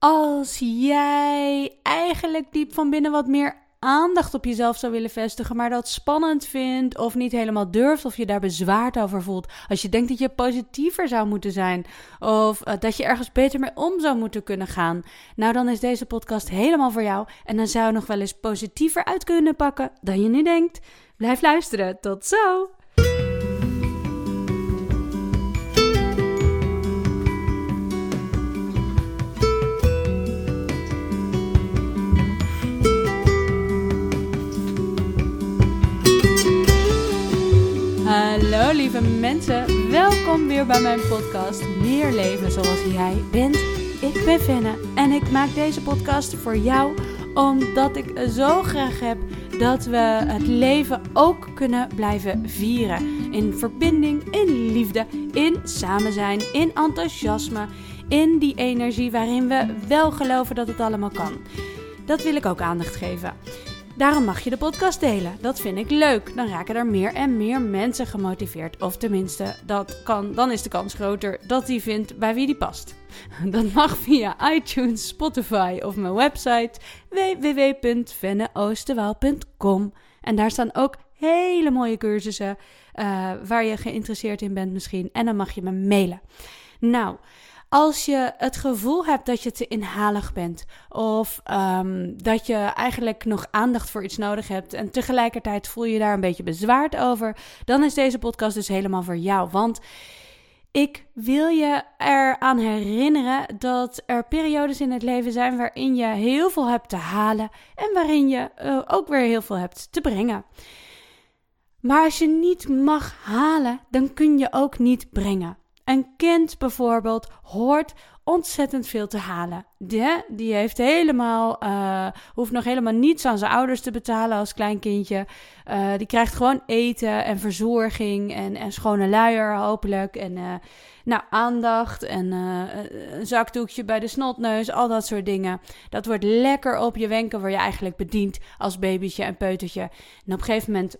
Als jij eigenlijk diep van binnen wat meer aandacht op jezelf zou willen vestigen, maar dat spannend vindt of niet helemaal durft of je daar bezwaard over voelt. Als je denkt dat je positiever zou moeten zijn of uh, dat je ergens beter mee om zou moeten kunnen gaan. Nou, dan is deze podcast helemaal voor jou en dan zou je nog wel eens positiever uit kunnen pakken dan je nu denkt. Blijf luisteren. Tot zo! Lieve mensen, welkom weer bij mijn podcast Meer leven zoals jij bent. Ik ben Fenne en ik maak deze podcast voor jou omdat ik zo graag heb dat we het leven ook kunnen blijven vieren. In verbinding, in liefde, in samen zijn, in enthousiasme, in die energie waarin we wel geloven dat het allemaal kan. Dat wil ik ook aandacht geven. Daarom mag je de podcast delen. Dat vind ik leuk. Dan raken er meer en meer mensen gemotiveerd. Of tenminste, dat kan, dan is de kans groter dat die vindt bij wie die past. Dat mag via iTunes, Spotify of mijn website www.venneoosterwaal.com. En daar staan ook hele mooie cursussen uh, waar je geïnteresseerd in bent misschien. En dan mag je me mailen. Nou, als je het gevoel hebt dat je te inhalig bent of um, dat je eigenlijk nog aandacht voor iets nodig hebt en tegelijkertijd voel je daar een beetje bezwaard over, dan is deze podcast dus helemaal voor jou. Want ik wil je eraan herinneren dat er periodes in het leven zijn waarin je heel veel hebt te halen en waarin je uh, ook weer heel veel hebt te brengen. Maar als je niet mag halen, dan kun je ook niet brengen. Een kind bijvoorbeeld hoort ontzettend veel te halen. Die, die heeft helemaal, uh, hoeft nog helemaal niets aan zijn ouders te betalen als klein kindje. Uh, die krijgt gewoon eten en verzorging en, en schone luier hopelijk. En uh, nou, aandacht en een zakdoekje bij de snotneus, al dat soort dingen. Dat wordt lekker op je wenken, waar je eigenlijk bediend als babytje en peutertje. En op een gegeven moment,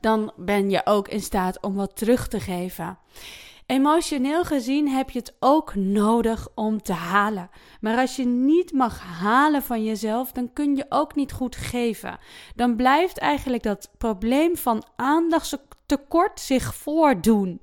dan ben je ook in staat om wat terug te geven. Emotioneel gezien heb je het ook nodig om te halen. Maar als je niet mag halen van jezelf, dan kun je ook niet goed geven. Dan blijft eigenlijk dat probleem van aandachtstekort zich voordoen.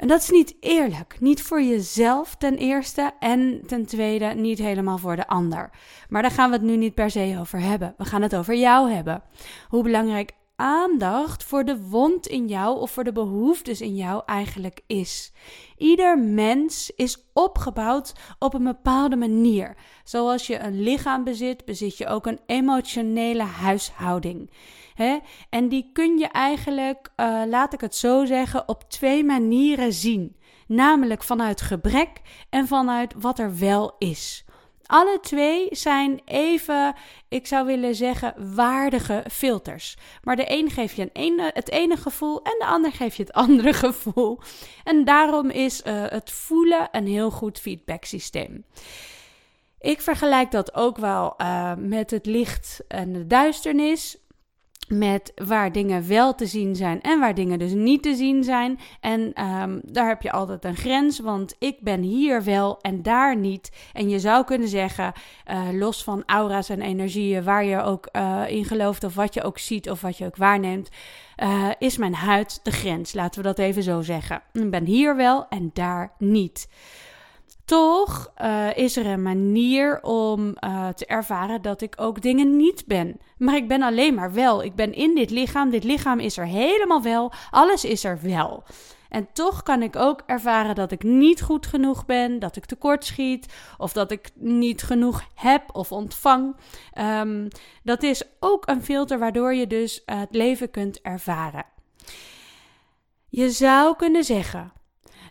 En dat is niet eerlijk. Niet voor jezelf ten eerste en ten tweede niet helemaal voor de ander. Maar daar gaan we het nu niet per se over hebben. We gaan het over jou hebben. Hoe belangrijk aandacht voor de wond in jou of voor de behoeftes in jou eigenlijk is. Ieder mens is opgebouwd op een bepaalde manier. Zoals je een lichaam bezit, bezit je ook een emotionele huishouding. He? En die kun je eigenlijk, uh, laat ik het zo zeggen, op twee manieren zien. Namelijk vanuit gebrek en vanuit wat er wel is. Alle twee zijn even, ik zou willen zeggen, waardige filters. Maar de een geeft je een het ene gevoel en de ander geeft je het andere gevoel. En daarom is uh, het voelen een heel goed feedbacksysteem. Ik vergelijk dat ook wel uh, met het licht en de duisternis met waar dingen wel te zien zijn en waar dingen dus niet te zien zijn. En um, daar heb je altijd een grens, want ik ben hier wel en daar niet. En je zou kunnen zeggen, uh, los van aura's en energieën, waar je ook uh, in gelooft of wat je ook ziet of wat je ook waarneemt, uh, is mijn huid de grens. Laten we dat even zo zeggen. Ik ben hier wel en daar niet. Toch uh, is er een manier om uh, te ervaren dat ik ook dingen niet ben. Maar ik ben alleen maar wel. Ik ben in dit lichaam. Dit lichaam is er helemaal wel. Alles is er wel. En toch kan ik ook ervaren dat ik niet goed genoeg ben, dat ik tekort schiet, of dat ik niet genoeg heb of ontvang. Um, dat is ook een filter waardoor je dus het leven kunt ervaren. Je zou kunnen zeggen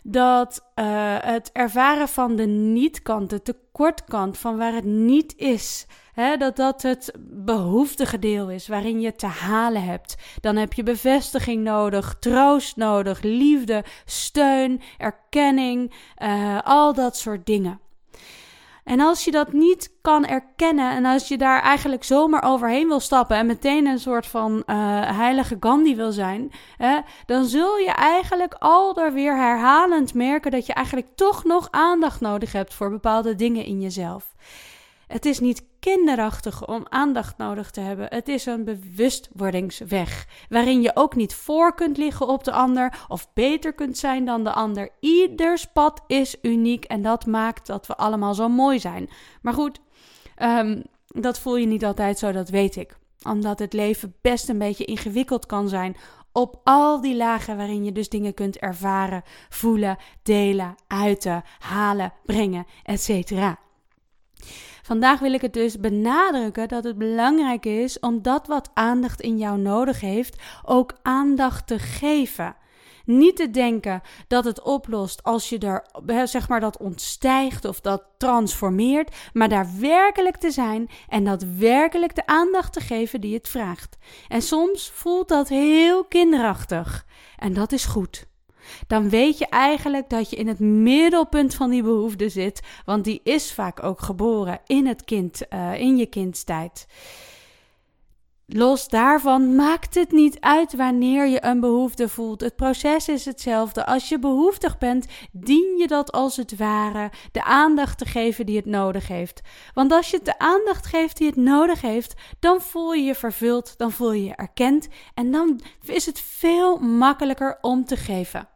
dat uh, het ervaren van de niet-kant, de tekortkant, van waar het niet is, hè, dat dat het behoeftige deel is waarin je te halen hebt. Dan heb je bevestiging nodig, troost nodig, liefde, steun, erkenning, uh, al dat soort dingen. En als je dat niet kan erkennen en als je daar eigenlijk zomaar overheen wil stappen en meteen een soort van uh, heilige Gandhi wil zijn, hè, dan zul je eigenlijk aldoor weer herhalend merken dat je eigenlijk toch nog aandacht nodig hebt voor bepaalde dingen in jezelf. Het is niet kinderachtig om aandacht nodig te hebben. Het is een bewustwordingsweg, waarin je ook niet voor kunt liggen op de ander of beter kunt zijn dan de ander. Ieders pad is uniek en dat maakt dat we allemaal zo mooi zijn. Maar goed, um, dat voel je niet altijd zo, dat weet ik. Omdat het leven best een beetje ingewikkeld kan zijn op al die lagen waarin je dus dingen kunt ervaren, voelen, delen, uiten, halen, brengen, etc. Vandaag wil ik het dus benadrukken dat het belangrijk is om dat wat aandacht in jou nodig heeft, ook aandacht te geven. Niet te denken dat het oplost als je er, zeg maar, dat ontstijgt of dat transformeert, maar daar werkelijk te zijn en dat werkelijk de aandacht te geven die het vraagt. En soms voelt dat heel kinderachtig. En dat is goed dan weet je eigenlijk dat je in het middelpunt van die behoefte zit, want die is vaak ook geboren in het kind, uh, in je kindstijd. Los daarvan maakt het niet uit wanneer je een behoefte voelt. Het proces is hetzelfde. Als je behoeftig bent, dien je dat als het ware de aandacht te geven die het nodig heeft. Want als je het de aandacht geeft die het nodig heeft, dan voel je je vervuld, dan voel je je erkend en dan is het veel makkelijker om te geven.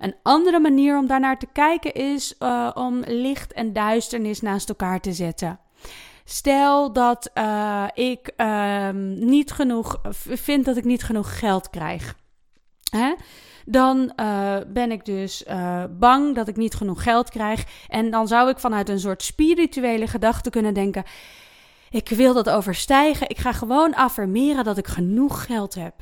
Een andere manier om daarnaar te kijken is uh, om licht en duisternis naast elkaar te zetten. Stel dat uh, ik uh, niet genoeg vind dat ik niet genoeg geld krijg. Hè? Dan uh, ben ik dus bang dat ik niet genoeg geld krijg. En dan zou ik vanuit een soort spirituele gedachte kunnen denken: ik wil dat overstijgen. Ik ga gewoon affirmeren dat ik genoeg geld heb.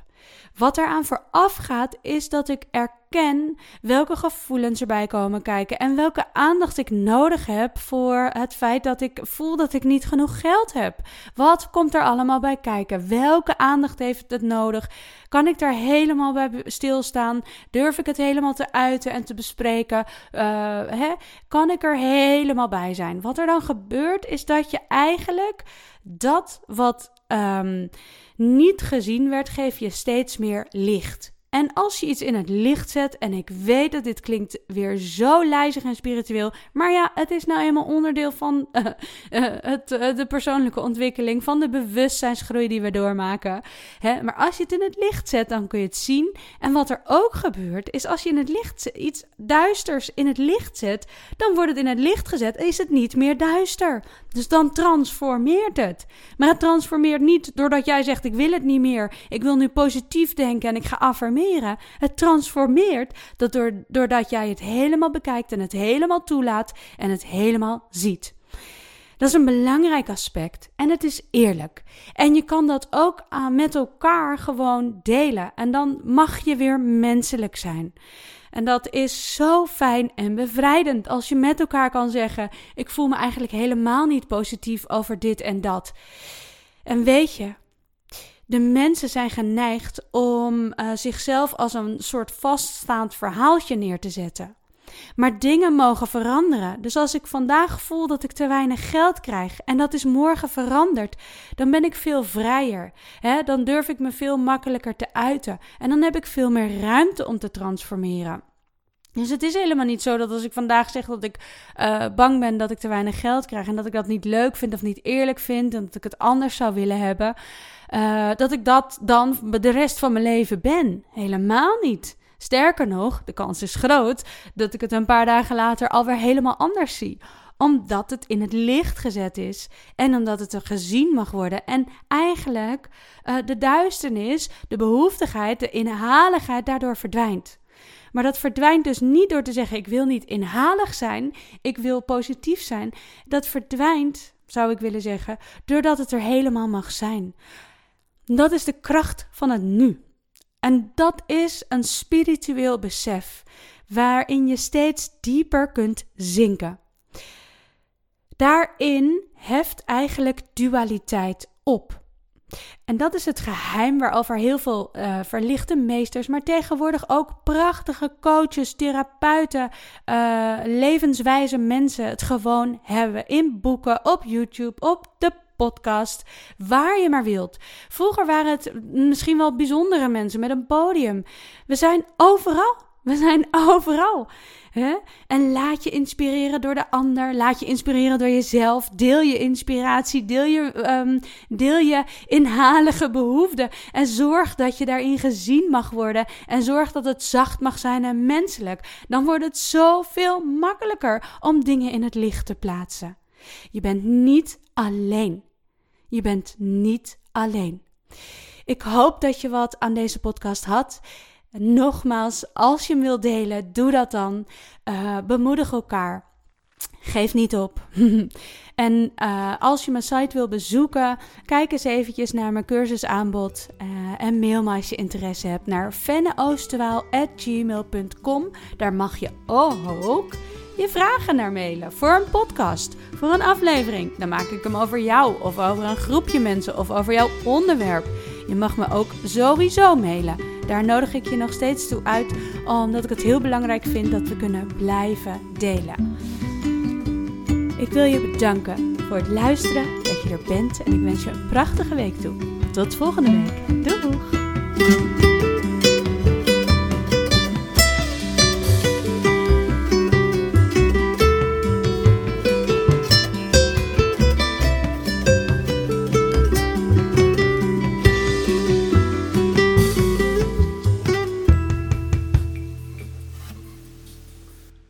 Wat eraan vooraf gaat, is dat ik erken welke gevoelens erbij komen kijken en welke aandacht ik nodig heb voor het feit dat ik voel dat ik niet genoeg geld heb. Wat komt er allemaal bij kijken? Welke aandacht heeft het nodig? Kan ik daar helemaal bij stilstaan? Durf ik het helemaal te uiten en te bespreken? Uh, hè? Kan ik er helemaal bij zijn? Wat er dan gebeurt, is dat je eigenlijk dat wat. Um, niet gezien werd, geef je steeds meer licht. En als je iets in het licht zet, en ik weet dat dit klinkt weer zo lijzig en spiritueel, maar ja, het is nou eenmaal onderdeel van uh, uh, het, uh, de persoonlijke ontwikkeling, van de bewustzijnsgroei die we doormaken. Hè? Maar als je het in het licht zet, dan kun je het zien. En wat er ook gebeurt, is als je in het licht iets duisters in het licht zet, dan wordt het in het licht gezet en is het niet meer duister. Dus dan transformeert het. Maar het transformeert niet doordat jij zegt: Ik wil het niet meer, ik wil nu positief denken en ik ga affirmeren het transformeert dat doordat jij het helemaal bekijkt en het helemaal toelaat en het helemaal ziet. Dat is een belangrijk aspect en het is eerlijk. En je kan dat ook met elkaar gewoon delen en dan mag je weer menselijk zijn. En dat is zo fijn en bevrijdend als je met elkaar kan zeggen: Ik voel me eigenlijk helemaal niet positief over dit en dat. En weet je, de mensen zijn geneigd om uh, zichzelf als een soort vaststaand verhaaltje neer te zetten. Maar dingen mogen veranderen. Dus als ik vandaag voel dat ik te weinig geld krijg en dat is morgen veranderd, dan ben ik veel vrijer. Hè? Dan durf ik me veel makkelijker te uiten en dan heb ik veel meer ruimte om te transformeren. Dus het is helemaal niet zo dat als ik vandaag zeg dat ik uh, bang ben dat ik te weinig geld krijg en dat ik dat niet leuk vind of niet eerlijk vind en dat ik het anders zou willen hebben, uh, dat ik dat dan de rest van mijn leven ben. Helemaal niet. Sterker nog, de kans is groot dat ik het een paar dagen later alweer helemaal anders zie omdat het in het licht gezet is en omdat het er gezien mag worden. En eigenlijk uh, de duisternis, de behoeftigheid, de inhaligheid daardoor verdwijnt. Maar dat verdwijnt dus niet door te zeggen: ik wil niet inhalig zijn, ik wil positief zijn. Dat verdwijnt, zou ik willen zeggen, doordat het er helemaal mag zijn. Dat is de kracht van het nu. En dat is een spiritueel besef waarin je steeds dieper kunt zinken. Daarin heft eigenlijk dualiteit op. En dat is het geheim waarover heel veel uh, verlichte meesters, maar tegenwoordig ook prachtige coaches, therapeuten, uh, levenswijze mensen het gewoon hebben. In boeken, op YouTube, op de podcast, waar je maar wilt. Vroeger waren het misschien wel bijzondere mensen met een podium. We zijn overal. We zijn overal. En laat je inspireren door de ander. Laat je inspireren door jezelf. Deel je inspiratie. Deel je, um, deel je inhalige behoeften. En zorg dat je daarin gezien mag worden. En zorg dat het zacht mag zijn en menselijk. Dan wordt het zoveel makkelijker om dingen in het licht te plaatsen. Je bent niet alleen. Je bent niet alleen. Ik hoop dat je wat aan deze podcast had. Nogmaals, als je hem wilt delen, doe dat dan. Uh, bemoedig elkaar. Geef niet op. en uh, als je mijn site wil bezoeken, kijk eens eventjes naar mijn cursusaanbod uh, en mail me als je interesse hebt naar fenneoosterwaal.gmail.com. Daar mag je ook je vragen naar mailen voor een podcast, voor een aflevering. Dan maak ik hem over jou of over een groepje mensen of over jouw onderwerp. Je mag me ook sowieso mailen. Daar nodig ik je nog steeds toe uit, omdat ik het heel belangrijk vind dat we kunnen blijven delen. Ik wil je bedanken voor het luisteren, dat je er bent en ik wens je een prachtige week toe. Tot volgende week. Doei!